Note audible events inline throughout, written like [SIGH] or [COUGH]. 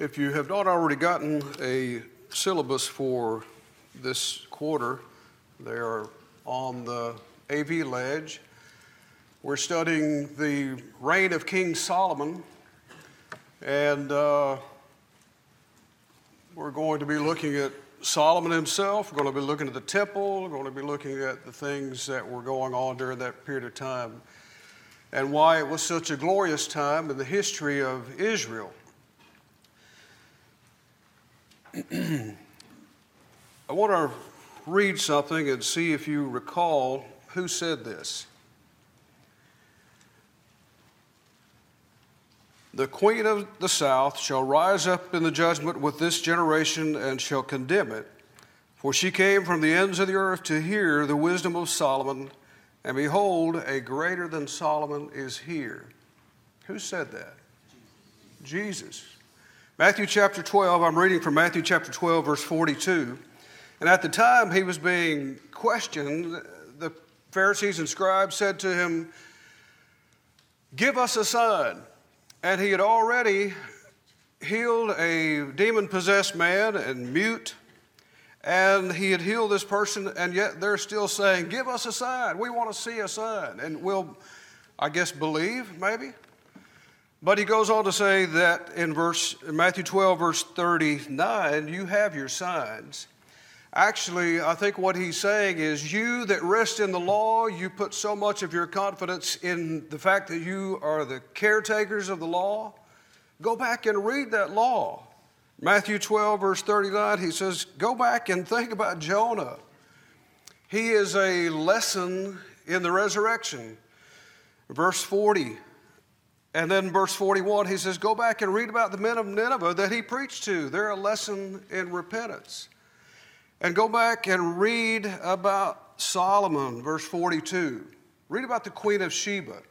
If you have not already gotten a syllabus for this quarter, they are on the AV ledge. We're studying the reign of King Solomon, and uh, we're going to be looking at Solomon himself. We're going to be looking at the temple. We're going to be looking at the things that were going on during that period of time and why it was such a glorious time in the history of Israel. [CLEARS THROAT] I want to read something and see if you recall who said this. The queen of the south shall rise up in the judgment with this generation and shall condemn it. For she came from the ends of the earth to hear the wisdom of Solomon, and behold, a greater than Solomon is here. Who said that? Jesus. Matthew chapter 12, I'm reading from Matthew chapter 12, verse 42. And at the time he was being questioned, the Pharisees and scribes said to him, Give us a sign. And he had already healed a demon possessed man and mute, and he had healed this person, and yet they're still saying, Give us a sign. We want to see a sign. And we'll, I guess, believe, maybe. But he goes on to say that in verse in Matthew 12, verse 39, you have your signs. Actually, I think what he's saying is, you that rest in the law, you put so much of your confidence in the fact that you are the caretakers of the law. Go back and read that law. Matthew 12, verse 39, he says, Go back and think about Jonah. He is a lesson in the resurrection. Verse 40, and then verse 41, he says, Go back and read about the men of Nineveh that he preached to. They're a lesson in repentance. And go back and read about Solomon, verse 42. Read about the Queen of Sheba.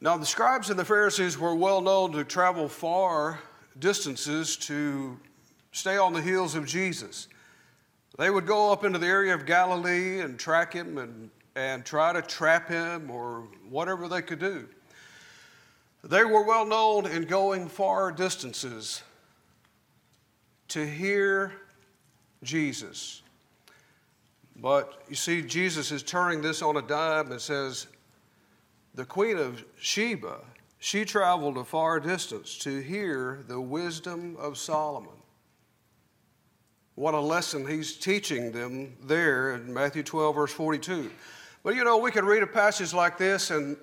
Now, the scribes and the Pharisees were well known to travel far distances to stay on the heels of Jesus. They would go up into the area of Galilee and track him and, and try to trap him or whatever they could do. They were well known in going far distances to hear Jesus. But you see, Jesus is turning this on a dime and says, the Queen of Sheba, she traveled a far distance to hear the wisdom of Solomon. What a lesson he's teaching them there in Matthew 12, verse 42. But you know, we could read a passage like this and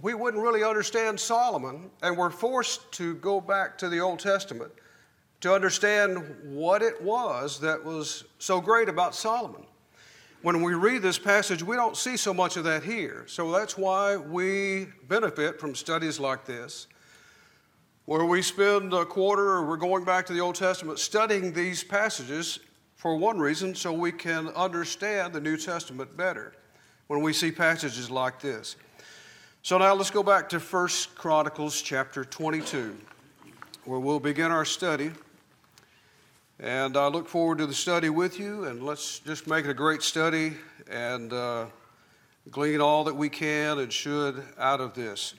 we wouldn't really understand Solomon, and we're forced to go back to the Old Testament to understand what it was that was so great about Solomon. When we read this passage, we don't see so much of that here. So that's why we benefit from studies like this, where we spend a quarter or we're going back to the Old Testament studying these passages for one reason, so we can understand the New Testament better when we see passages like this. So now let's go back to 1 Chronicles chapter 22, where we'll begin our study. And I look forward to the study with you, and let's just make it a great study and uh, glean all that we can and should out of this.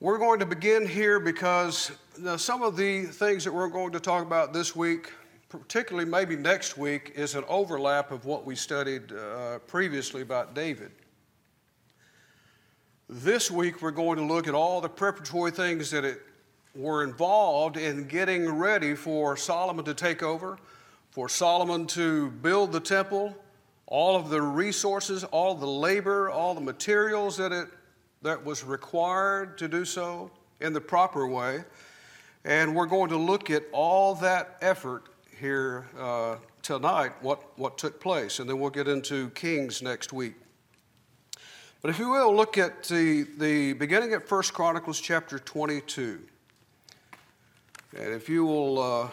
We're going to begin here because some of the things that we're going to talk about this week, particularly maybe next week, is an overlap of what we studied uh, previously about David. This week, we're going to look at all the preparatory things that it were involved in getting ready for Solomon to take over, for Solomon to build the temple, all of the resources, all the labor, all the materials that it that was required to do so in the proper way. And we're going to look at all that effort here uh, tonight, what, what took place, and then we'll get into Kings next week. But if you will, look at the, the beginning at First Chronicles chapter 22. And if you will uh,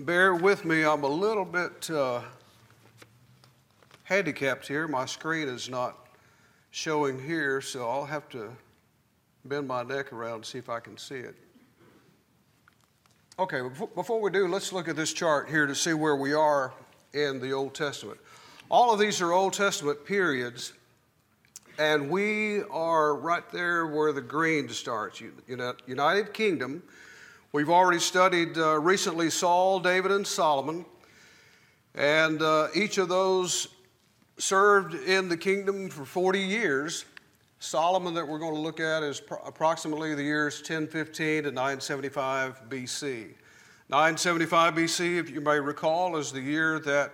bear with me, I'm a little bit uh, handicapped here. My screen is not showing here, so I'll have to bend my neck around and see if I can see it. Okay, before we do, let's look at this chart here to see where we are in the Old Testament. All of these are Old Testament periods, and we are right there where the green starts. United Kingdom. We've already studied uh, recently Saul, David, and Solomon, and uh, each of those served in the kingdom for 40 years. Solomon, that we're going to look at, is pro- approximately the years 1015 to 975 BC. 975 BC, if you may recall, is the year that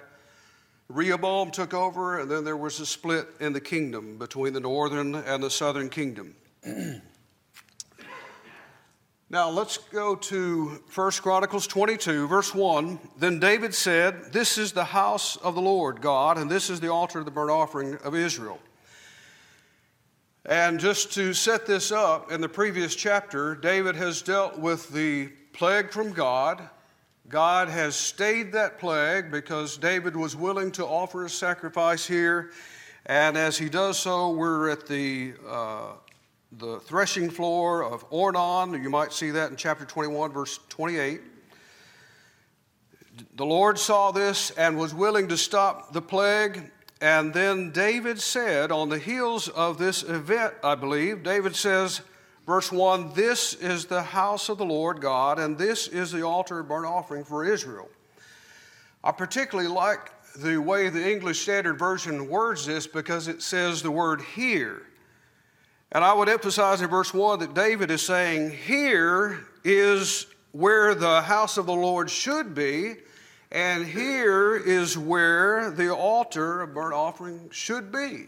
Rehoboam took over, and then there was a split in the kingdom between the northern and the southern kingdom. [CLEARS THROAT] now let's go to 1 Chronicles 22, verse 1. Then David said, This is the house of the Lord God, and this is the altar of the burnt offering of Israel. And just to set this up, in the previous chapter, David has dealt with the plague from God God has stayed that plague because David was willing to offer a sacrifice here. And as he does so, we're at the, uh, the threshing floor of Ornan. You might see that in chapter 21, verse 28. The Lord saw this and was willing to stop the plague. And then David said, on the heels of this event, I believe, David says, Verse 1 This is the house of the Lord God, and this is the altar of burnt offering for Israel. I particularly like the way the English Standard Version words this because it says the word here. And I would emphasize in verse 1 that David is saying, Here is where the house of the Lord should be, and here is where the altar of burnt offering should be.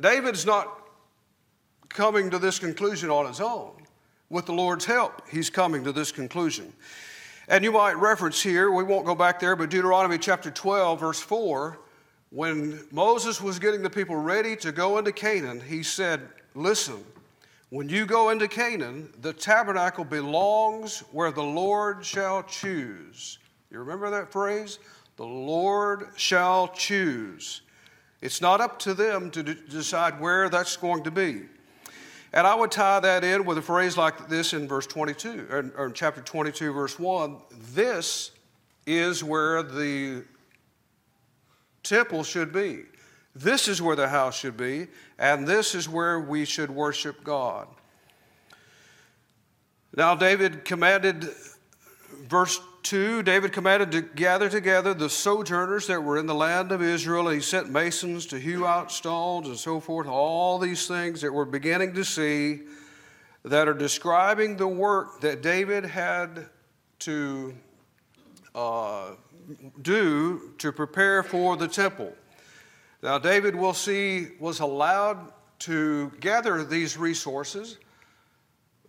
David's not coming to this conclusion on his own. With the Lord's help, he's coming to this conclusion. And you might reference here, we won't go back there, but Deuteronomy chapter 12, verse 4, when Moses was getting the people ready to go into Canaan, he said, Listen, when you go into Canaan, the tabernacle belongs where the Lord shall choose. You remember that phrase? The Lord shall choose. It's not up to them to decide where that's going to be. And I would tie that in with a phrase like this in verse 22, or, or in chapter 22, verse 1. This is where the temple should be. This is where the house should be, and this is where we should worship God. Now, David commanded, verse 2 David commanded to gather together the sojourners that were in the land of Israel, and he sent masons to hew out stones and so forth, all these things that we're beginning to see that are describing the work that David had to uh, do to prepare for the temple. Now, David, we'll see, was allowed to gather these resources,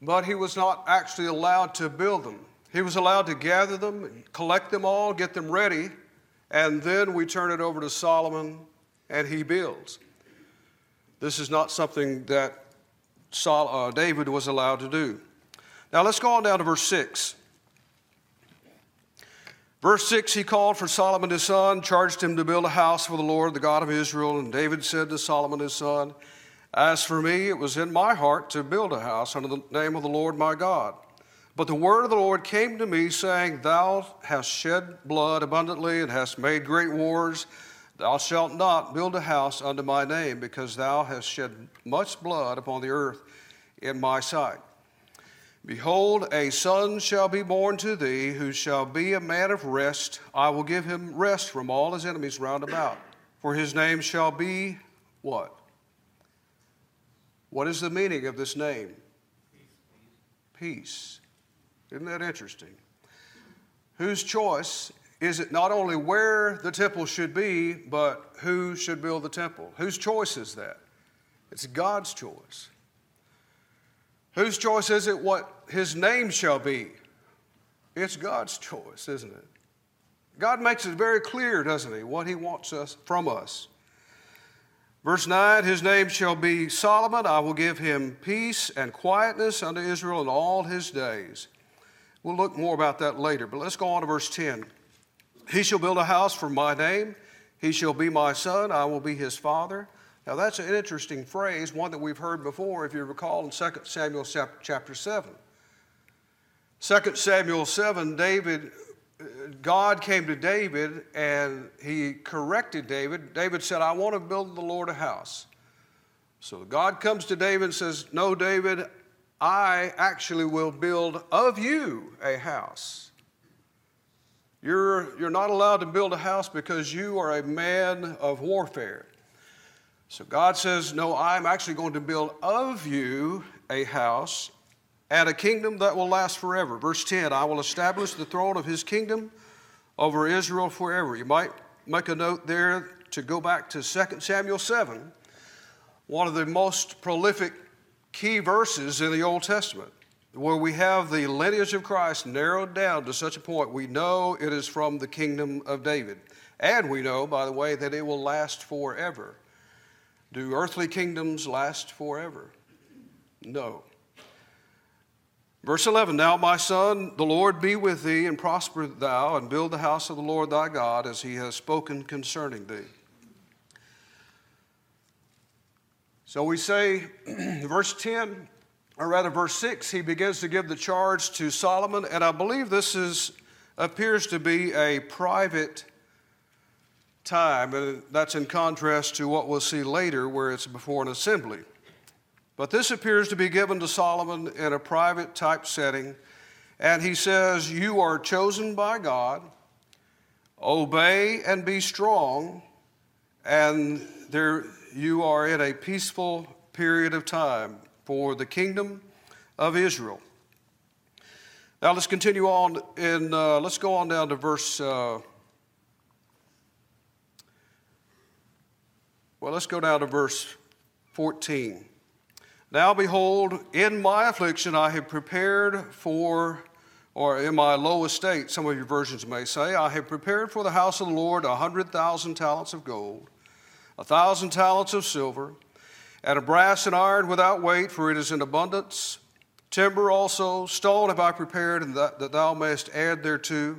but he was not actually allowed to build them. He was allowed to gather them, collect them all, get them ready, and then we turn it over to Solomon and he builds. This is not something that Sol, uh, David was allowed to do. Now let's go on down to verse 6. Verse 6 He called for Solomon his son, charged him to build a house for the Lord, the God of Israel. And David said to Solomon his son, As for me, it was in my heart to build a house under the name of the Lord my God. But the word of the Lord came to me, saying, Thou hast shed blood abundantly and hast made great wars. Thou shalt not build a house unto my name, because thou hast shed much blood upon the earth in my sight. Behold, a son shall be born to thee, who shall be a man of rest. I will give him rest from all his enemies round about. For his name shall be what? What is the meaning of this name? Peace. Isn't that interesting? Whose choice is it not only where the temple should be, but who should build the temple? Whose choice is that? It's God's choice. Whose choice is it what his name shall be? It's God's choice, isn't it? God makes it very clear, doesn't he, what he wants us from us. Verse 9 His name shall be Solomon. I will give him peace and quietness unto Israel in all his days. We'll look more about that later, but let's go on to verse 10. He shall build a house for my name. He shall be my son. I will be his father. Now, that's an interesting phrase, one that we've heard before, if you recall, in 2 Samuel chapter 7. 2 Samuel 7, David, God came to David and he corrected David. David said, I want to build the Lord a house. So God comes to David and says, No, David, I actually will build of you a house. You're, you're not allowed to build a house because you are a man of warfare. So God says, No, I'm actually going to build of you a house and a kingdom that will last forever. Verse 10 I will establish the throne of his kingdom over Israel forever. You might make a note there to go back to 2 Samuel 7, one of the most prolific key verses in the Old Testament, where we have the lineage of Christ narrowed down to such a point we know it is from the kingdom of David. And we know, by the way, that it will last forever. Do earthly kingdoms last forever? No. Verse 11 Now, my son, the Lord be with thee, and prosper thou, and build the house of the Lord thy God, as he has spoken concerning thee. So we say, [CLEARS THROAT] verse 10, or rather verse 6, he begins to give the charge to Solomon, and I believe this is, appears to be a private time, and that's in contrast to what we'll see later, where it's before an assembly. But this appears to be given to Solomon in a private type setting, and he says, You are chosen by God, obey and be strong, and there you are in a peaceful period of time for the kingdom of Israel. Now let's continue on and uh, let's go on down to verse. Uh, well, let's go down to verse 14. Now behold, in my affliction I have prepared for, or in my low estate, some of your versions may say, I have prepared for the house of the Lord a hundred thousand talents of gold a thousand talents of silver, and a brass and iron without weight, for it is in abundance. Timber also, stone have I prepared, and that, that thou mayest add thereto.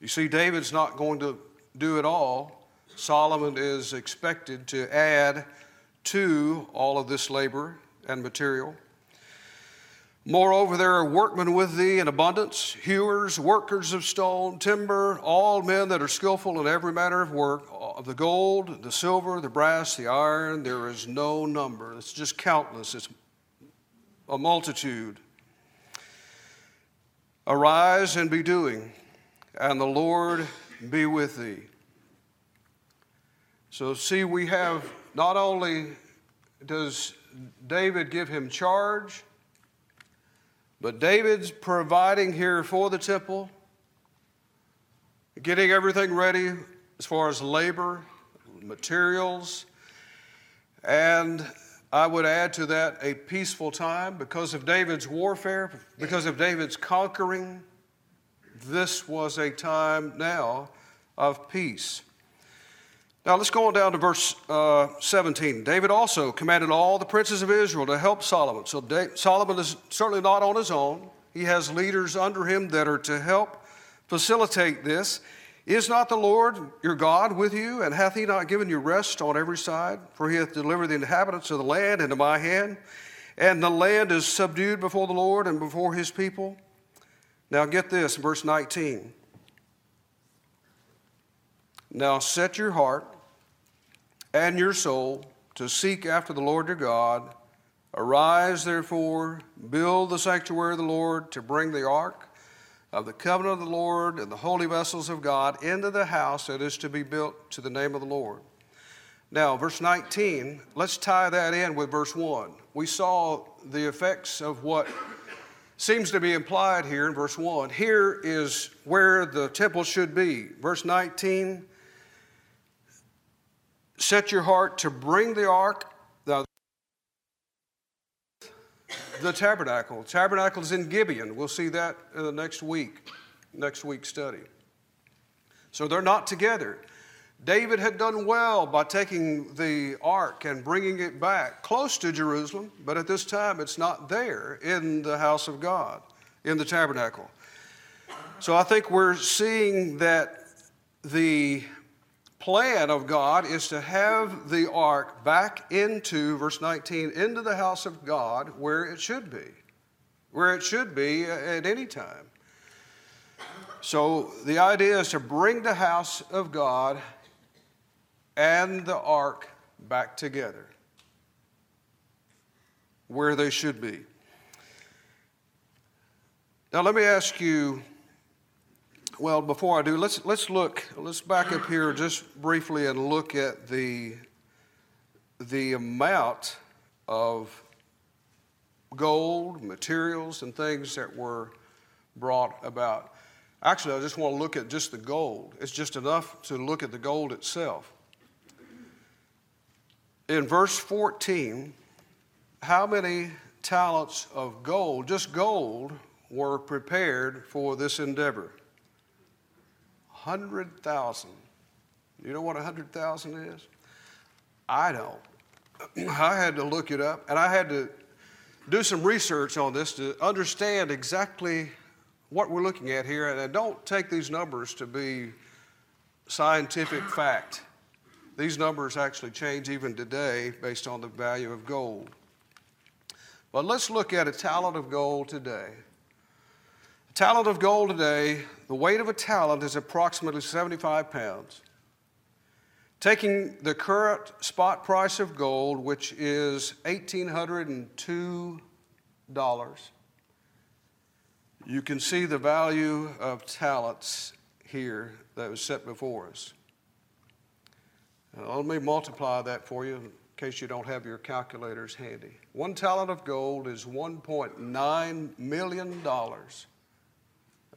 You see, David's not going to do it all. Solomon is expected to add to all of this labor and material. Moreover, there are workmen with thee in abundance, hewers, workers of stone, timber, all men that are skillful in every manner of work, of the gold, the silver, the brass, the iron, there is no number. It's just countless, it's a multitude. Arise and be doing, and the Lord be with thee. So, see, we have not only does David give him charge, but David's providing here for the temple, getting everything ready as far as labor, materials, and I would add to that a peaceful time because of David's warfare, because of David's conquering. This was a time now of peace. Now let's go on down to verse uh, 17. David also commanded all the princes of Israel to help Solomon. So Solomon is certainly not on his own. He has leaders under him that are to help facilitate this. Is not the Lord your God with you, and hath he not given you rest on every side? For he hath delivered the inhabitants of the land into my hand, and the land is subdued before the Lord and before his people. Now get this, verse 19. Now set your heart and your soul to seek after the Lord your God. Arise, therefore, build the sanctuary of the Lord to bring the ark of the covenant of the Lord and the holy vessels of God into the house that is to be built to the name of the Lord. Now, verse 19, let's tie that in with verse 1. We saw the effects of what seems to be implied here in verse 1. Here is where the temple should be. Verse 19, set your heart to bring the ark, the, the tabernacle. Tabernacle is in Gibeon. We'll see that in the next week, next week's study. So they're not together. David had done well by taking the ark and bringing it back close to Jerusalem, but at this time it's not there in the house of God, in the tabernacle. So I think we're seeing that the plan of God is to have the ark back into, verse 19, into the house of God where it should be, where it should be at any time. So the idea is to bring the house of God and the ark back together. where they should be. Now, let me ask you well, before I do, let's, let's look, let's back up here just briefly and look at the, the amount of gold, materials, and things that were brought about. Actually, I just want to look at just the gold. It's just enough to look at the gold itself. In verse 14, how many talents of gold, just gold, were prepared for this endeavor? 100,000. You know what 100,000 is? I don't. [CLEARS THROAT] I had to look it up and I had to do some research on this to understand exactly what we're looking at here. And I don't take these numbers to be scientific [LAUGHS] fact. These numbers actually change even today based on the value of gold. But let's look at a talent of gold today. Talent of gold today, the weight of a talent is approximately 75 pounds. Taking the current spot price of gold, which is $1,802, you can see the value of talents here that was set before us. Now, let me multiply that for you in case you don't have your calculators handy. One talent of gold is $1.9 million.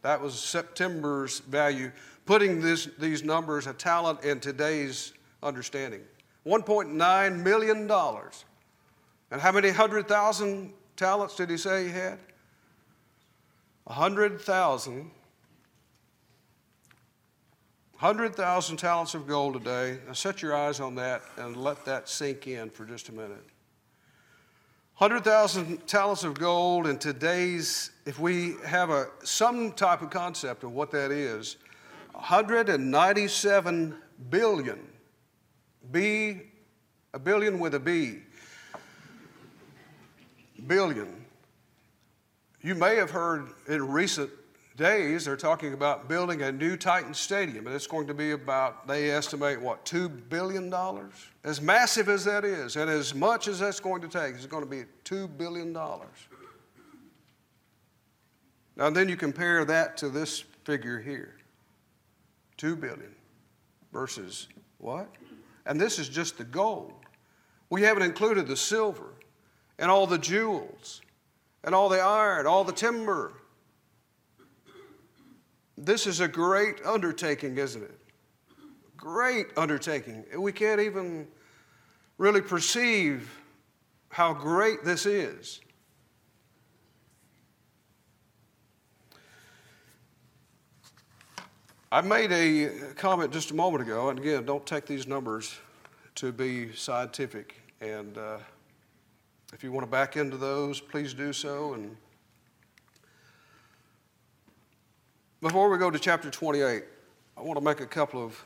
That was September's value, putting this, these numbers, a talent in today's understanding. $1.9 million. And how many hundred thousand talents did he say he had? A hundred thousand 100,000 talents of gold today. Now set your eyes on that and let that sink in for just a minute. 100,000 talents of gold in today's, if we have a, some type of concept of what that is, 197 billion, B, a billion with a B, billion. You may have heard in recent days, they're talking about building a new Titan Stadium, and it's going to be about, they estimate, what, $2 billion? As massive as that is, and as much as that's going to take, it's going to be $2 billion. Now, then you compare that to this figure here 2 billion versus what? And this is just the gold. We haven't included the silver and all the jewels and all the iron, all the timber, this is a great undertaking, isn't it? Great undertaking. We can't even really perceive how great this is. I made a comment just a moment ago, and again, don't take these numbers to be scientific. And uh, if you want to back into those, please do so. And Before we go to chapter 28, I want to make a couple of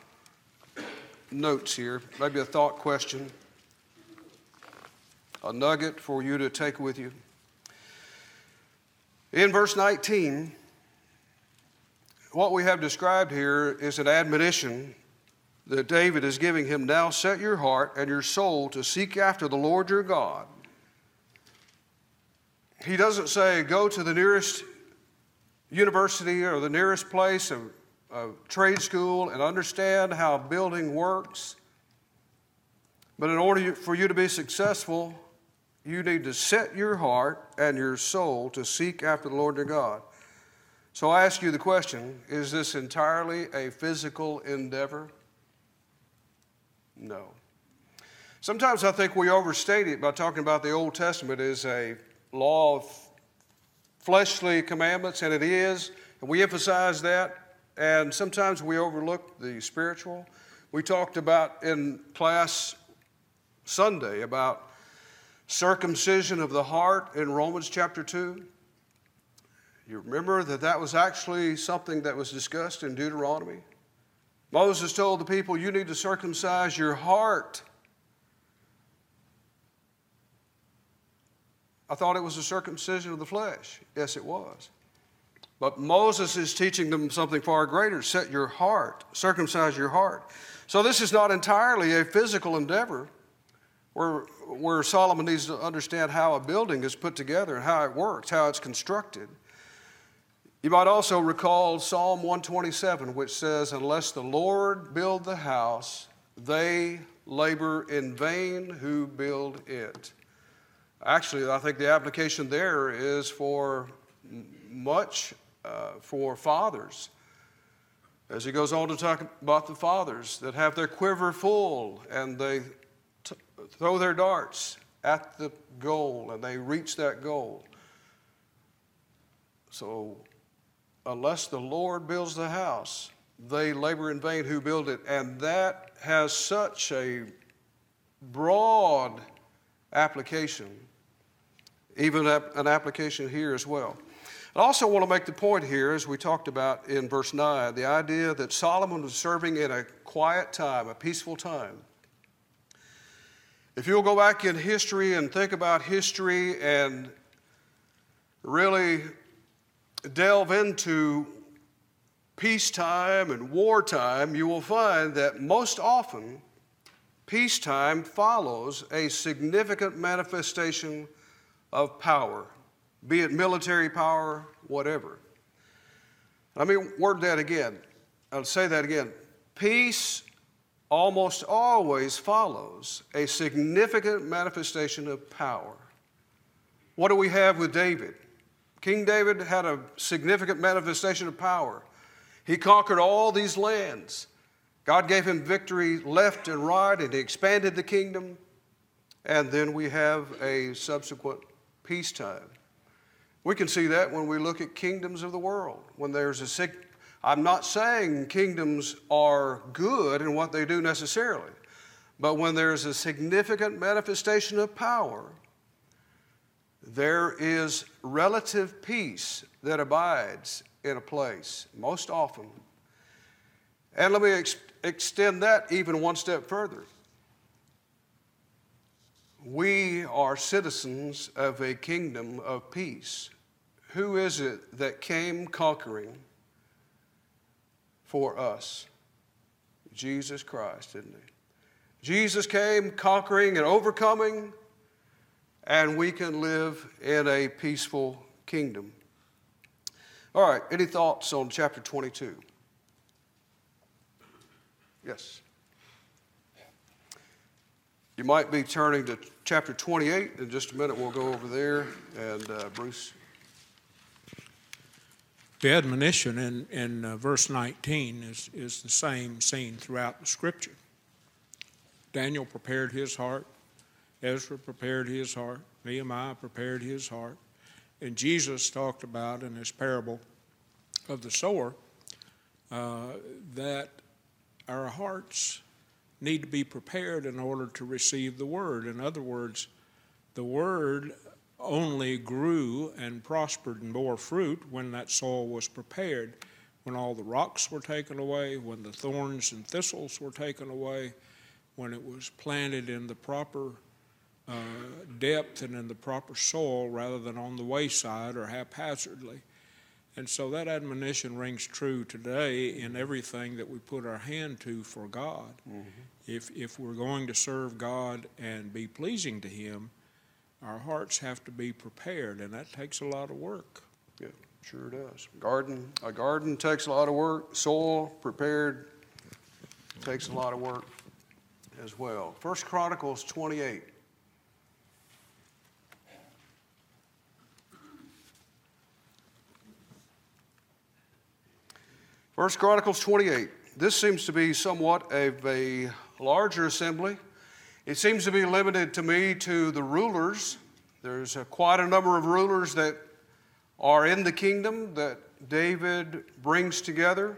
notes here, maybe a thought question, a nugget for you to take with you. In verse 19, what we have described here is an admonition that David is giving him now set your heart and your soul to seek after the Lord your God. He doesn't say, go to the nearest university or the nearest place of, of trade school and understand how building works. But in order for you to be successful, you need to set your heart and your soul to seek after the Lord your God. So I ask you the question is this entirely a physical endeavor? No. Sometimes I think we overstate it by talking about the Old Testament as a law of fleshly commandments, and it is, and we emphasize that, and sometimes we overlook the spiritual. We talked about in class Sunday about circumcision of the heart in Romans chapter 2. You remember that that was actually something that was discussed in Deuteronomy? Moses told the people, You need to circumcise your heart I thought it was a circumcision of the flesh. Yes, it was. But Moses is teaching them something far greater set your heart, circumcise your heart. So this is not entirely a physical endeavor, where, where Solomon needs to understand how a building is put together and how it works, how it's constructed. You might also recall Psalm 127, which says, Unless the Lord build the house, they labor in vain who build it. Actually, I think the application there is for much uh, for fathers. As he goes on to talk about the fathers that have their quiver full and they t- throw their darts at the goal and they reach that goal. So, unless the Lord builds the house, they labor in vain who build it. And that has such a broad application, even an application here as well. I also want to make the point here, as we talked about in verse 9, the idea that Solomon was serving in a quiet time, a peaceful time. If you'll go back in history and think about history and really delve into peacetime and wartime, you will find that most often peacetime follows a significant manifestation of power, be it military power, whatever. Let me word that again. I'll say that again. Peace almost always follows a significant manifestation of power. What do we have with David? King David had a significant manifestation of power. He conquered all these lands. God gave him victory left and right, and he expanded the kingdom. And then we have a subsequent peacetime. We can see that when we look at kingdoms of the world. When there's a sick, I'm not saying kingdoms are good in what they do necessarily, but when there's a significant manifestation of power, there is relative peace that abides in a place, most often. And let me ex- extend that even one step further. We are citizens of a kingdom of peace. Who is it that came conquering for us? Jesus Christ, didn't he? Jesus came conquering and overcoming and we can live in a peaceful kingdom. All right, any thoughts on chapter 22? Yes. You might be turning to chapter 28 in just a minute. We'll go over there. And uh, Bruce. The admonition in, in uh, verse 19 is, is the same seen throughout the scripture. Daniel prepared his heart Ezra prepared his heart, Nehemiah prepared his heart. And Jesus talked about in his parable of the sower uh, that our hearts need to be prepared in order to receive the word. In other words, the word only grew and prospered and bore fruit when that soil was prepared, when all the rocks were taken away, when the thorns and thistles were taken away, when it was planted in the proper uh, depth and in the proper soil rather than on the wayside or haphazardly. And so that admonition rings true today in everything that we put our hand to for God. Mm-hmm. If, if we're going to serve God and be pleasing to Him, our hearts have to be prepared, and that takes a lot of work. Yeah, sure does. Garden, a garden takes a lot of work. Soil prepared takes a lot of work as well. First Chronicles 28. First Chronicles 28. This seems to be somewhat of a larger assembly. It seems to be limited to me to the rulers. There's a, quite a number of rulers that are in the kingdom that David brings together.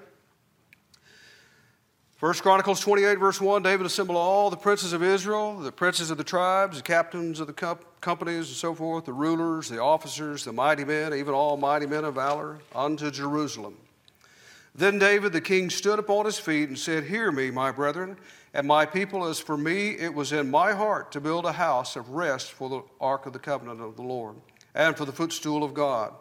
First Chronicles 28, verse 1 David assembled all the princes of Israel, the princes of the tribes, the captains of the companies, and so forth, the rulers, the officers, the mighty men, even all mighty men of valor, unto Jerusalem. Then David the king stood upon his feet and said, Hear me, my brethren, and my people, as for me, it was in my heart to build a house of rest for the ark of the covenant of the Lord, and for the footstool of God.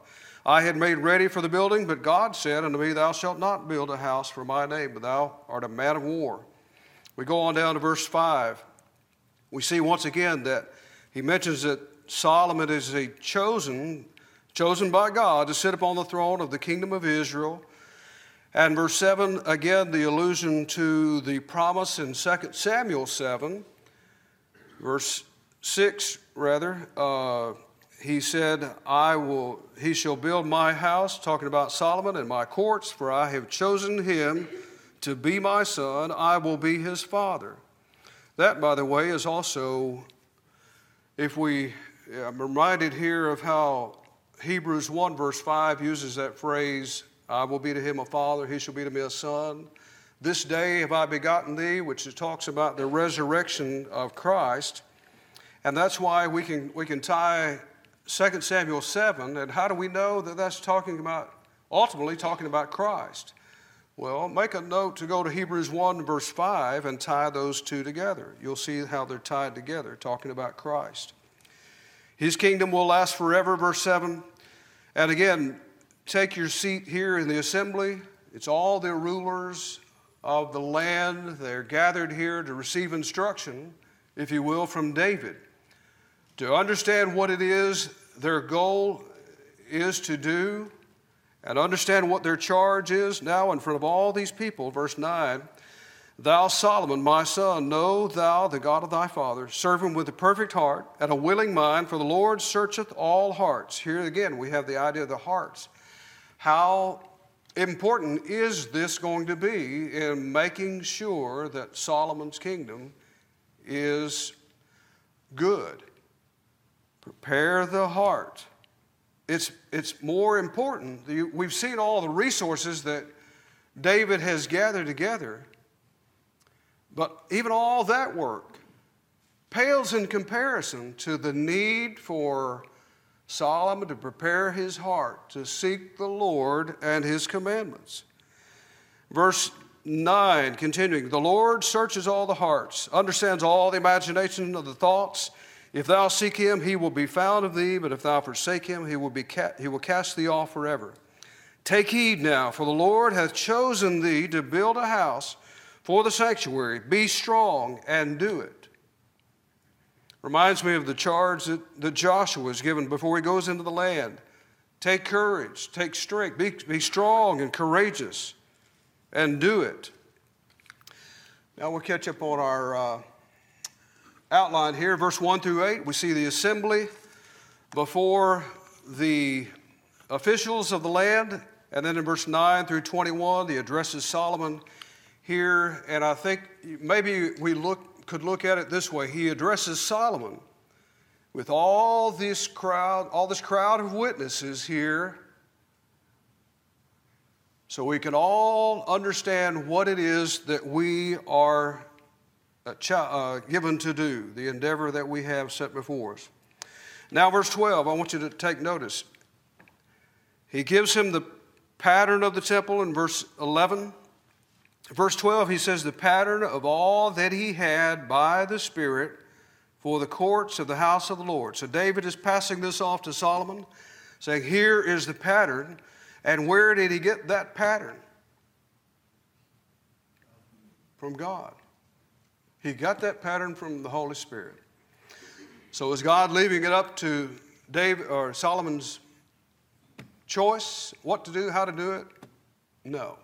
I had made ready for the building, but God said unto me, Thou shalt not build a house for my name, but thou art a man of war. We go on down to verse 5. we see once again that he mentions that Solomon is a chosen, chosen by God to sit upon the throne of the kingdom of Israel. And verse 7, again, the allusion to the promise in 2 Samuel 7. Verse 6, rather, uh, he said, I will, he shall build my house, talking about Solomon, and my courts, for I have chosen him to be my son. I will be his father. That, by the way, is also, if we, I'm reminded here of how Hebrews 1, verse 5 uses that phrase, I will be to him a father, he shall be to me a son. This day have I begotten thee, which talks about the resurrection of Christ. And that's why we can, we can tie 2 Samuel 7, and how do we know that that's talking about, ultimately talking about Christ? Well, make a note to go to Hebrews 1, verse 5, and tie those two together. You'll see how they're tied together, talking about Christ. His kingdom will last forever, verse 7. And again, take your seat here in the assembly. It's all the rulers of the land. They're gathered here to receive instruction, if you will, from David to understand what it is their goal is to do and understand what their charge is now in front of all these people. Verse 9 Thou, Solomon, my son, know thou the God of thy father, serve him with a perfect heart and a willing mind, for the Lord searcheth all hearts. Here again, we have the idea of the hearts. How important is this going to be in making sure that Solomon's kingdom is good? Prepare the heart. It's, it's more important. We've seen all the resources that David has gathered together, but even all that work pales in comparison to the need for Solomon to prepare his heart to seek the Lord and his commandments. Verse 9, continuing, the Lord searches all the hearts, understands all the imagination of the thoughts. If thou seek him, he will be found of thee, but if thou forsake him, he will, be ca- he will cast thee off forever. Take heed now, for the Lord hath chosen thee to build a house for the sanctuary. Be strong and do it. Reminds me of the charge that, that Joshua was given before he goes into the land. Take courage, take strength, be, be strong and courageous, and do it. Now we'll catch up on our. Uh, outlined here, verse 1 through 8, we see the assembly before the officials of the land. And then in verse 9 through 21, the addresses Solomon here. And I think maybe we look, could look at it this way He addresses Solomon with all this crowd, all this crowd of witnesses here. So we can all understand what it is that we are uh, uh, given to do, the endeavor that we have set before us. Now, verse 12, I want you to take notice. He gives him the pattern of the temple in verse 11. Verse 12, he says, The pattern of all that he had by the Spirit for the courts of the house of the Lord. So David is passing this off to Solomon, saying, Here is the pattern. And where did he get that pattern? From God. He got that pattern from the Holy Spirit. So is God leaving it up to David or Solomon's choice what to do, how to do it? No.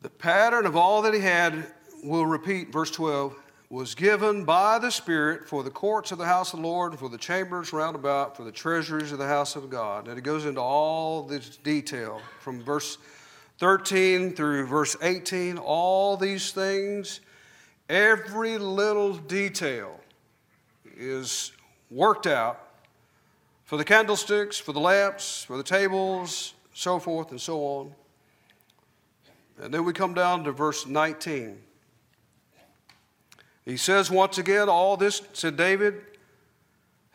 The pattern of all that he had, we'll repeat, verse 12, was given by the Spirit for the courts of the house of the Lord, for the chambers round about, for the treasuries of the house of God. And it goes into all this detail from verse 13 through verse 18, all these things, every little detail is worked out for the candlesticks, for the lamps, for the tables, so forth and so on. And then we come down to verse 19. He says once again, All this, said David,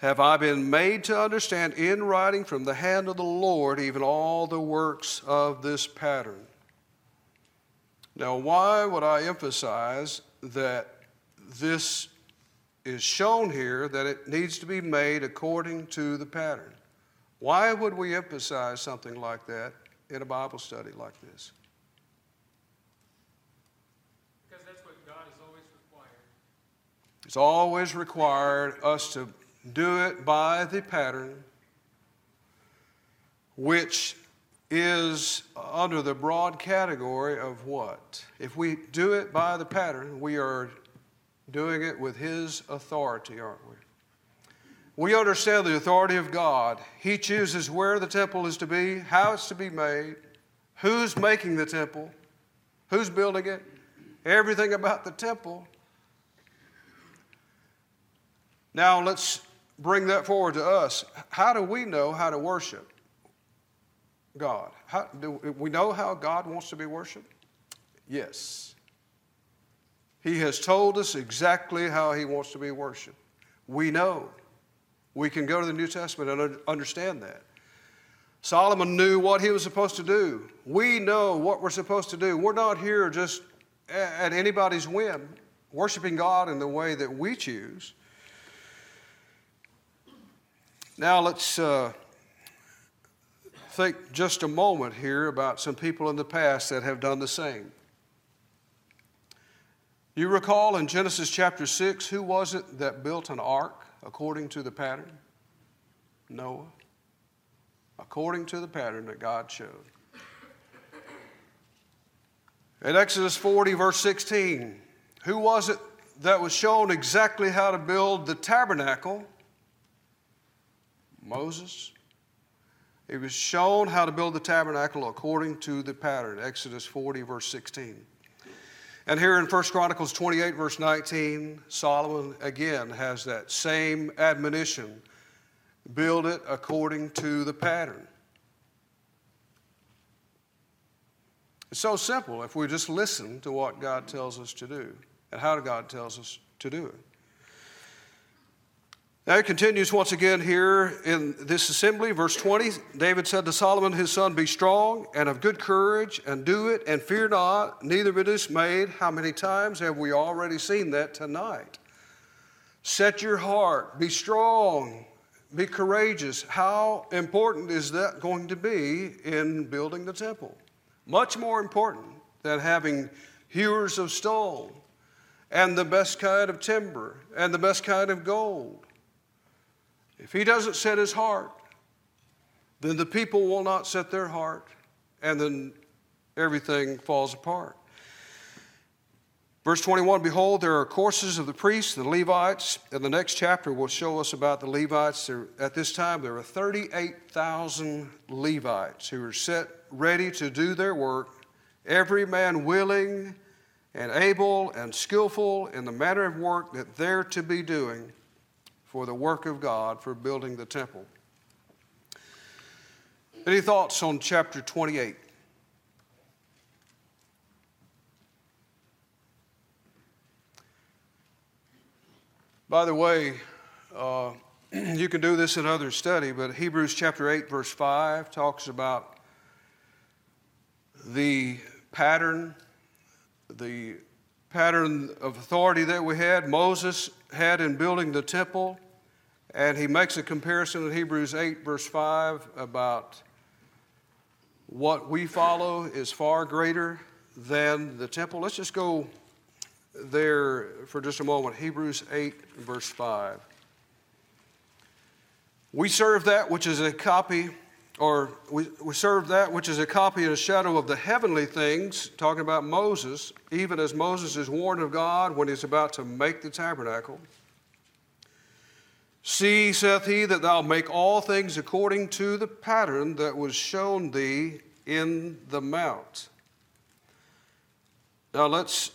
have I been made to understand in writing from the hand of the Lord even all the works of this pattern. Now, why would I emphasize that this is shown here that it needs to be made according to the pattern? Why would we emphasize something like that in a Bible study like this? Because that's what God has always required. It's always required us to do it by the pattern which is under the broad category of what? If we do it by the pattern, we are doing it with His authority, aren't we? We understand the authority of God. He chooses where the temple is to be, how it's to be made, who's making the temple, who's building it, everything about the temple. Now let's bring that forward to us. How do we know how to worship? God. How, do we know how God wants to be worshiped? Yes. He has told us exactly how He wants to be worshiped. We know. We can go to the New Testament and understand that. Solomon knew what he was supposed to do. We know what we're supposed to do. We're not here just at anybody's whim, worshiping God in the way that we choose. Now let's. Uh, think just a moment here about some people in the past that have done the same. You recall in Genesis chapter 6, who was it that built an ark according to the pattern? Noah. According to the pattern that God showed. In Exodus 40, verse 16, who was it that was shown exactly how to build the tabernacle? Moses. He was shown how to build the tabernacle according to the pattern, Exodus 40, verse 16. And here in 1 Chronicles 28, verse 19, Solomon again has that same admonition build it according to the pattern. It's so simple if we just listen to what God tells us to do and how God tells us to do it. Now it continues once again here in this assembly, verse 20. David said to Solomon his son, Be strong and of good courage, and do it, and fear not, neither be dismayed. How many times have we already seen that tonight? Set your heart, be strong, be courageous. How important is that going to be in building the temple? Much more important than having hewers of stone and the best kind of timber and the best kind of gold if he doesn't set his heart, then the people will not set their heart, and then everything falls apart. Verse 21 Behold, there are courses of the priests and the Levites, and the next chapter will show us about the Levites. There, at this time, there are 38,000 Levites who are set ready to do their work, every man willing and able and skillful in the manner of work that they're to be doing for the work of God for building the temple. Any thoughts on chapter 28? By the way, uh, [CLEARS THROAT] you can do this in other study, but Hebrews chapter 8, verse 5 talks about the pattern, the pattern of authority that we had, Moses had in building the temple. And he makes a comparison in Hebrews 8, verse 5, about what we follow is far greater than the temple. Let's just go there for just a moment. Hebrews 8, verse 5. We serve that which is a copy, or we, we serve that which is a copy and a shadow of the heavenly things, talking about Moses, even as Moses is warned of God when he's about to make the tabernacle. See, saith he, that thou make all things according to the pattern that was shown thee in the mount. Now let's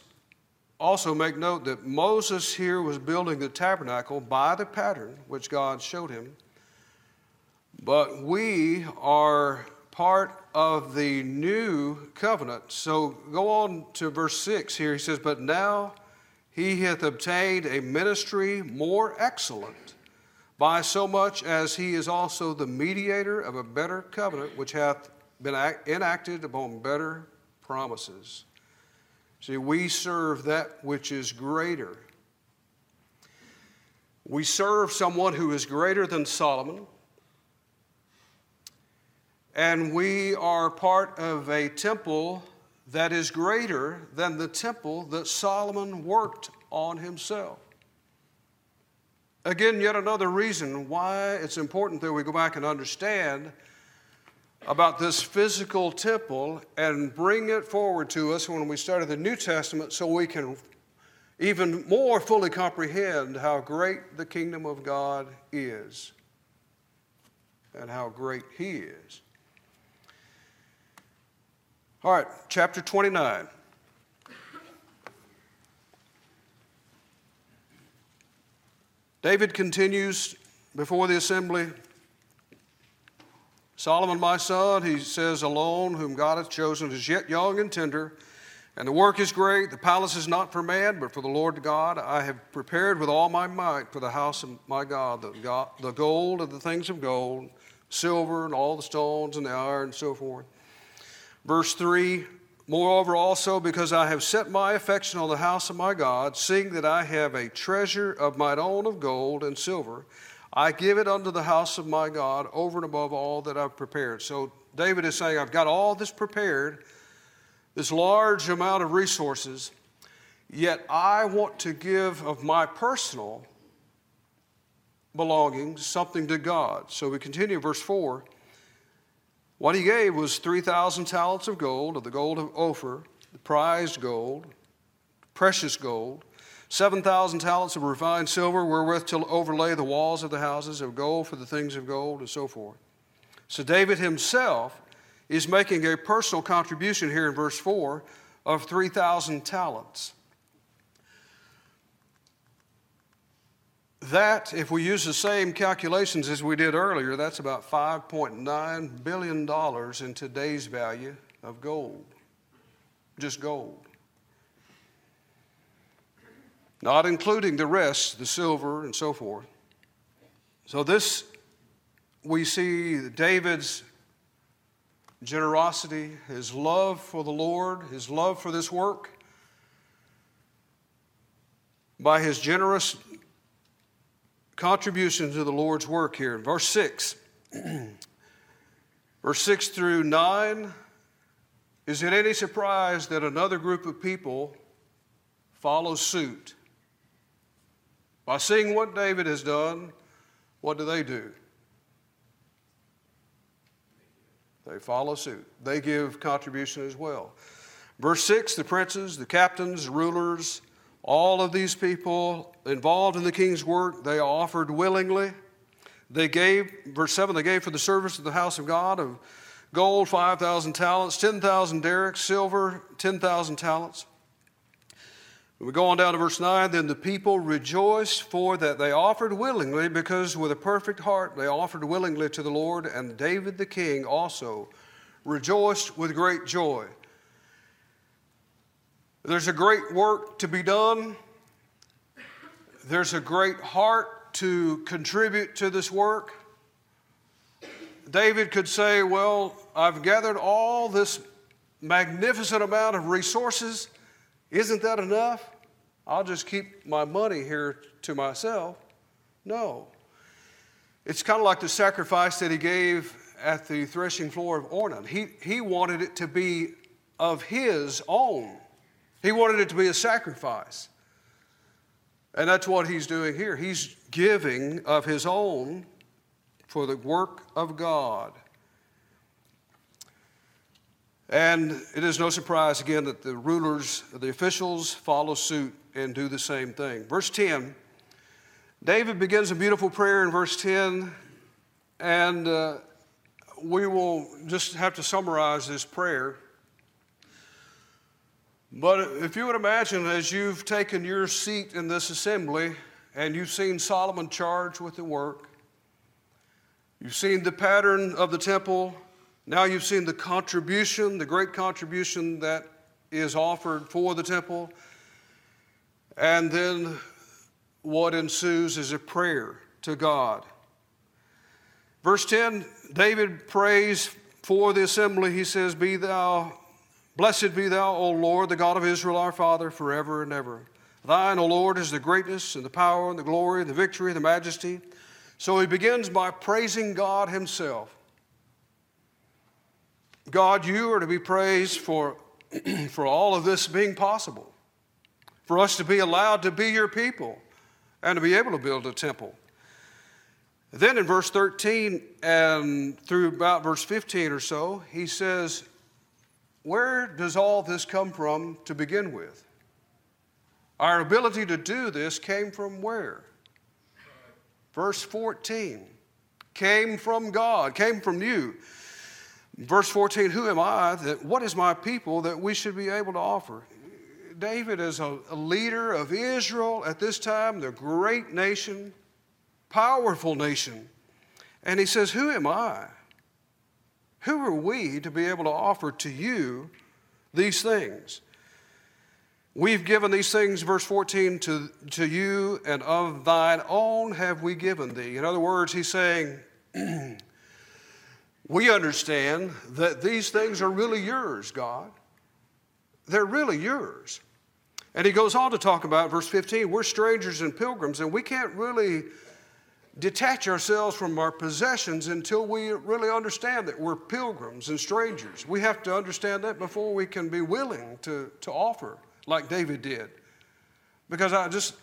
also make note that Moses here was building the tabernacle by the pattern which God showed him. But we are part of the new covenant. So go on to verse 6 here. He says, But now he hath obtained a ministry more excellent by so much as he is also the mediator of a better covenant, which hath been enacted upon better promises. See, we serve that which is greater. We serve someone who is greater than Solomon, and we are part of a temple that is greater than the temple that Solomon worked on himself. Again, yet another reason why it's important that we go back and understand about this physical temple and bring it forward to us when we study the New Testament so we can even more fully comprehend how great the kingdom of God is and how great He is. All right, chapter 29. David continues before the assembly. Solomon, my son, he says, alone, whom God hath chosen, is yet young and tender and the work is great. The palace is not for man, but for the Lord God. I have prepared with all my might for the house of my God the, God, the gold and the things of gold, silver and all the stones and the iron and so forth. Verse 3 Moreover, also because I have set my affection on the house of my God, seeing that I have a treasure of mine own of gold and silver, I give it unto the house of my God over and above all that I've prepared. So David is saying, I've got all this prepared this large amount of resources, yet I want to give of my personal belongings something to God. So we continue, verse 4. What he gave was 3,000 talents of gold, of the gold of Ophir, the prized gold, precious gold, 7,000 talents of refined silver, wherewith to overlay the walls of the houses, of gold for the things of gold, and so forth. So David himself is making a personal contribution here in verse 4 of 3,000 talents. That, if we use the same calculations as we did earlier, that's about $5.9 billion in today's value of gold. Just gold. Not including the rest, the silver and so forth. So, this, we see David's generosity, his love for the Lord, his love for this work, by his generous contribution to the Lord's work here. In verse 6, [CLEARS THROAT] verse 6 through 9, is it any surprise that another group of people follows suit? By seeing what David has done, what do they do? They follow suit. They give contribution as well. Verse 6 the princes, the captains, rulers, all of these people involved in the king's work, they offered willingly. They gave, verse 7, they gave for the service of the house of God of gold 5,000 talents, 10,000 darics, silver 10,000 talents. We go on down to verse 9. Then the people rejoiced for that they offered willingly, because with a perfect heart they offered willingly to the Lord, and David the king also rejoiced with great joy. There's a great work to be done, there's a great heart to contribute to this work. David could say, Well, I've gathered all this magnificent amount of resources. Isn't that enough? I'll just keep my money here to myself. No. It's kind of like the sacrifice that he gave at the threshing floor of Ornan. He, he wanted it to be of his own, he wanted it to be a sacrifice. And that's what he's doing here. He's giving of his own for the work of God. And it is no surprise, again, that the rulers, the officials follow suit and do the same thing. Verse 10 David begins a beautiful prayer in verse 10, and uh, we will just have to summarize this prayer. But if you would imagine, as you've taken your seat in this assembly and you've seen Solomon charged with the work, you've seen the pattern of the temple now you've seen the contribution, the great contribution that is offered for the temple. And then what ensues is a prayer to God. Verse 10 David prays for the assembly. He says, Be thou, blessed be thou, O Lord, the God of Israel, our Father, forever and ever. Thine, O Lord, is the greatness and the power and the glory and the victory and the majesty. So he begins by praising God himself. God, you are to be praised for, [CLEARS THROAT] for all of this being possible, for us to be allowed to be your people, and to be able to build a temple. Then in verse 13 and through about verse 15 or so, he says, Where does all this come from to begin with? Our ability to do this came from where? Verse 14 came from God, came from you. Verse 14, who am I that what is my people that we should be able to offer? David is a, a leader of Israel at this time, the great nation, powerful nation. And he says, Who am I? Who are we to be able to offer to you these things? We've given these things, verse 14, to, to you, and of thine own have we given thee. In other words, he's saying, [CLEARS THROAT] We understand that these things are really yours, God. They're really yours. And he goes on to talk about, verse 15, we're strangers and pilgrims, and we can't really detach ourselves from our possessions until we really understand that we're pilgrims and strangers. We have to understand that before we can be willing to, to offer like David did. Because I just,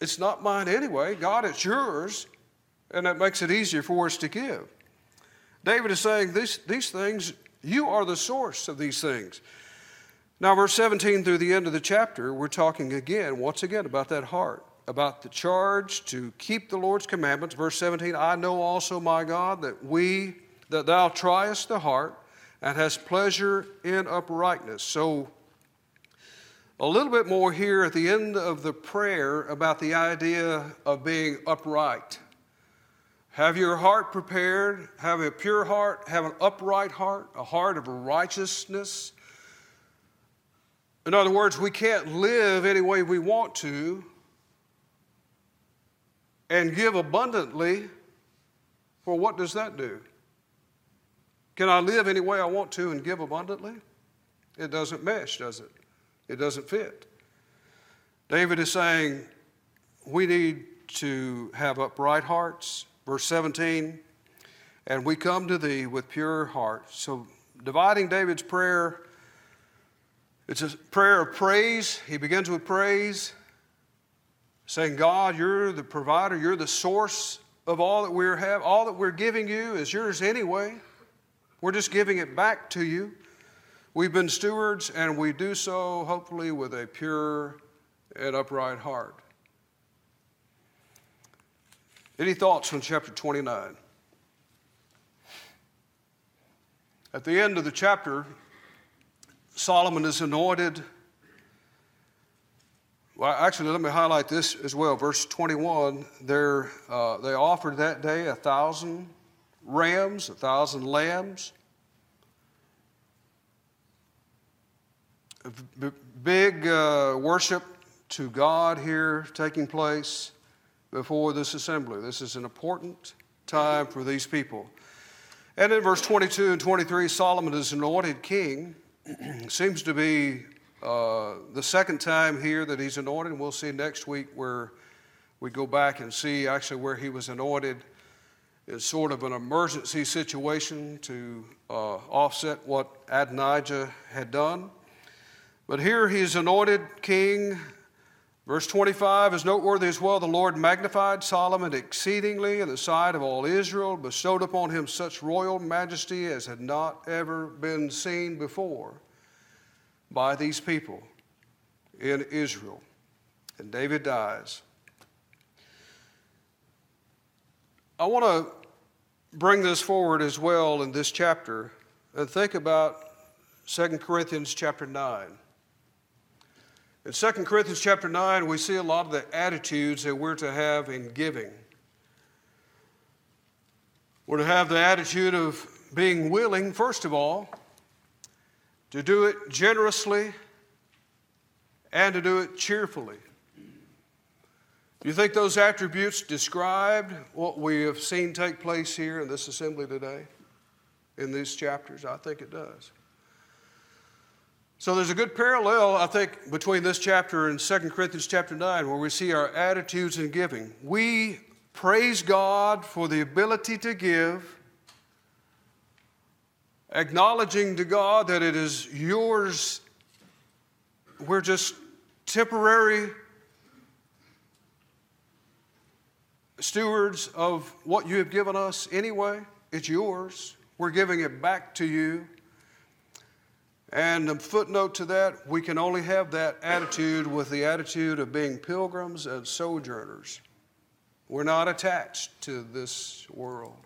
it's not mine anyway. God, it's yours. And that makes it easier for us to give. David is saying, these, these things, you are the source of these things. Now, verse 17 through the end of the chapter, we're talking again, once again, about that heart, about the charge to keep the Lord's commandments. Verse 17, I know also, my God, that we, that thou triest the heart and hast pleasure in uprightness. So, a little bit more here at the end of the prayer about the idea of being upright. Have your heart prepared, have a pure heart, have an upright heart, a heart of righteousness. In other words, we can't live any way we want to and give abundantly, for what does that do? Can I live any way I want to and give abundantly? It doesn't mesh, does it? It doesn't fit. David is saying we need to have upright hearts. Verse 17, and we come to thee with pure hearts. So, dividing David's prayer, it's a prayer of praise. He begins with praise, saying, God, you're the provider, you're the source of all that we have. All that we're giving you is yours anyway. We're just giving it back to you. We've been stewards, and we do so hopefully with a pure and upright heart. Any thoughts on chapter 29? At the end of the chapter, Solomon is anointed. Well, actually, let me highlight this as well. Verse 21 uh, they offered that day a thousand rams, a thousand lambs. big uh, worship to God here taking place before this assembly. This is an important time for these people. And in verse 22 and 23, Solomon is anointed king. [CLEARS THROAT] Seems to be uh, the second time here that he's anointed. We'll see next week where we go back and see actually where he was anointed. It's sort of an emergency situation to uh, offset what Adonijah had done. But here he's anointed king. Verse 25 is noteworthy as well. The Lord magnified Solomon exceedingly in the sight of all Israel, bestowed upon him such royal majesty as had not ever been seen before by these people in Israel. And David dies. I want to bring this forward as well in this chapter and think about 2 Corinthians chapter 9. In 2 Corinthians chapter 9, we see a lot of the attitudes that we're to have in giving. We're to have the attitude of being willing, first of all, to do it generously and to do it cheerfully. You think those attributes described what we have seen take place here in this assembly today, in these chapters? I think it does. So there's a good parallel, I think, between this chapter and 2 Corinthians chapter 9, where we see our attitudes in giving. We praise God for the ability to give, acknowledging to God that it is yours. We're just temporary stewards of what you have given us anyway. It's yours. We're giving it back to you. And a footnote to that, we can only have that attitude with the attitude of being pilgrims and sojourners. We're not attached to this world.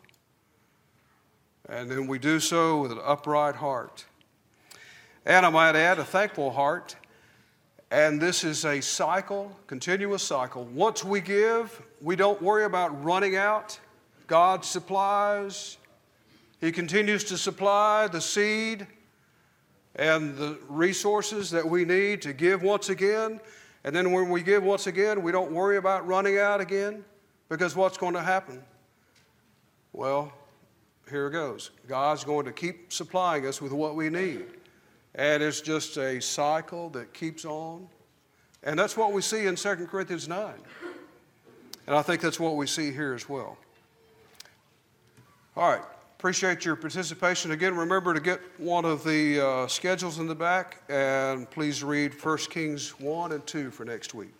And then we do so with an upright heart. And I might add, a thankful heart. And this is a cycle, continuous cycle. Once we give, we don't worry about running out. God supplies. He continues to supply the seed and the resources that we need to give once again. And then when we give once again, we don't worry about running out again because what's going to happen? Well, here it goes. God's going to keep supplying us with what we need. And it's just a cycle that keeps on. And that's what we see in 2 Corinthians 9. And I think that's what we see here as well. All right. Appreciate your participation. Again, remember to get one of the uh, schedules in the back and please read 1 Kings 1 and 2 for next week.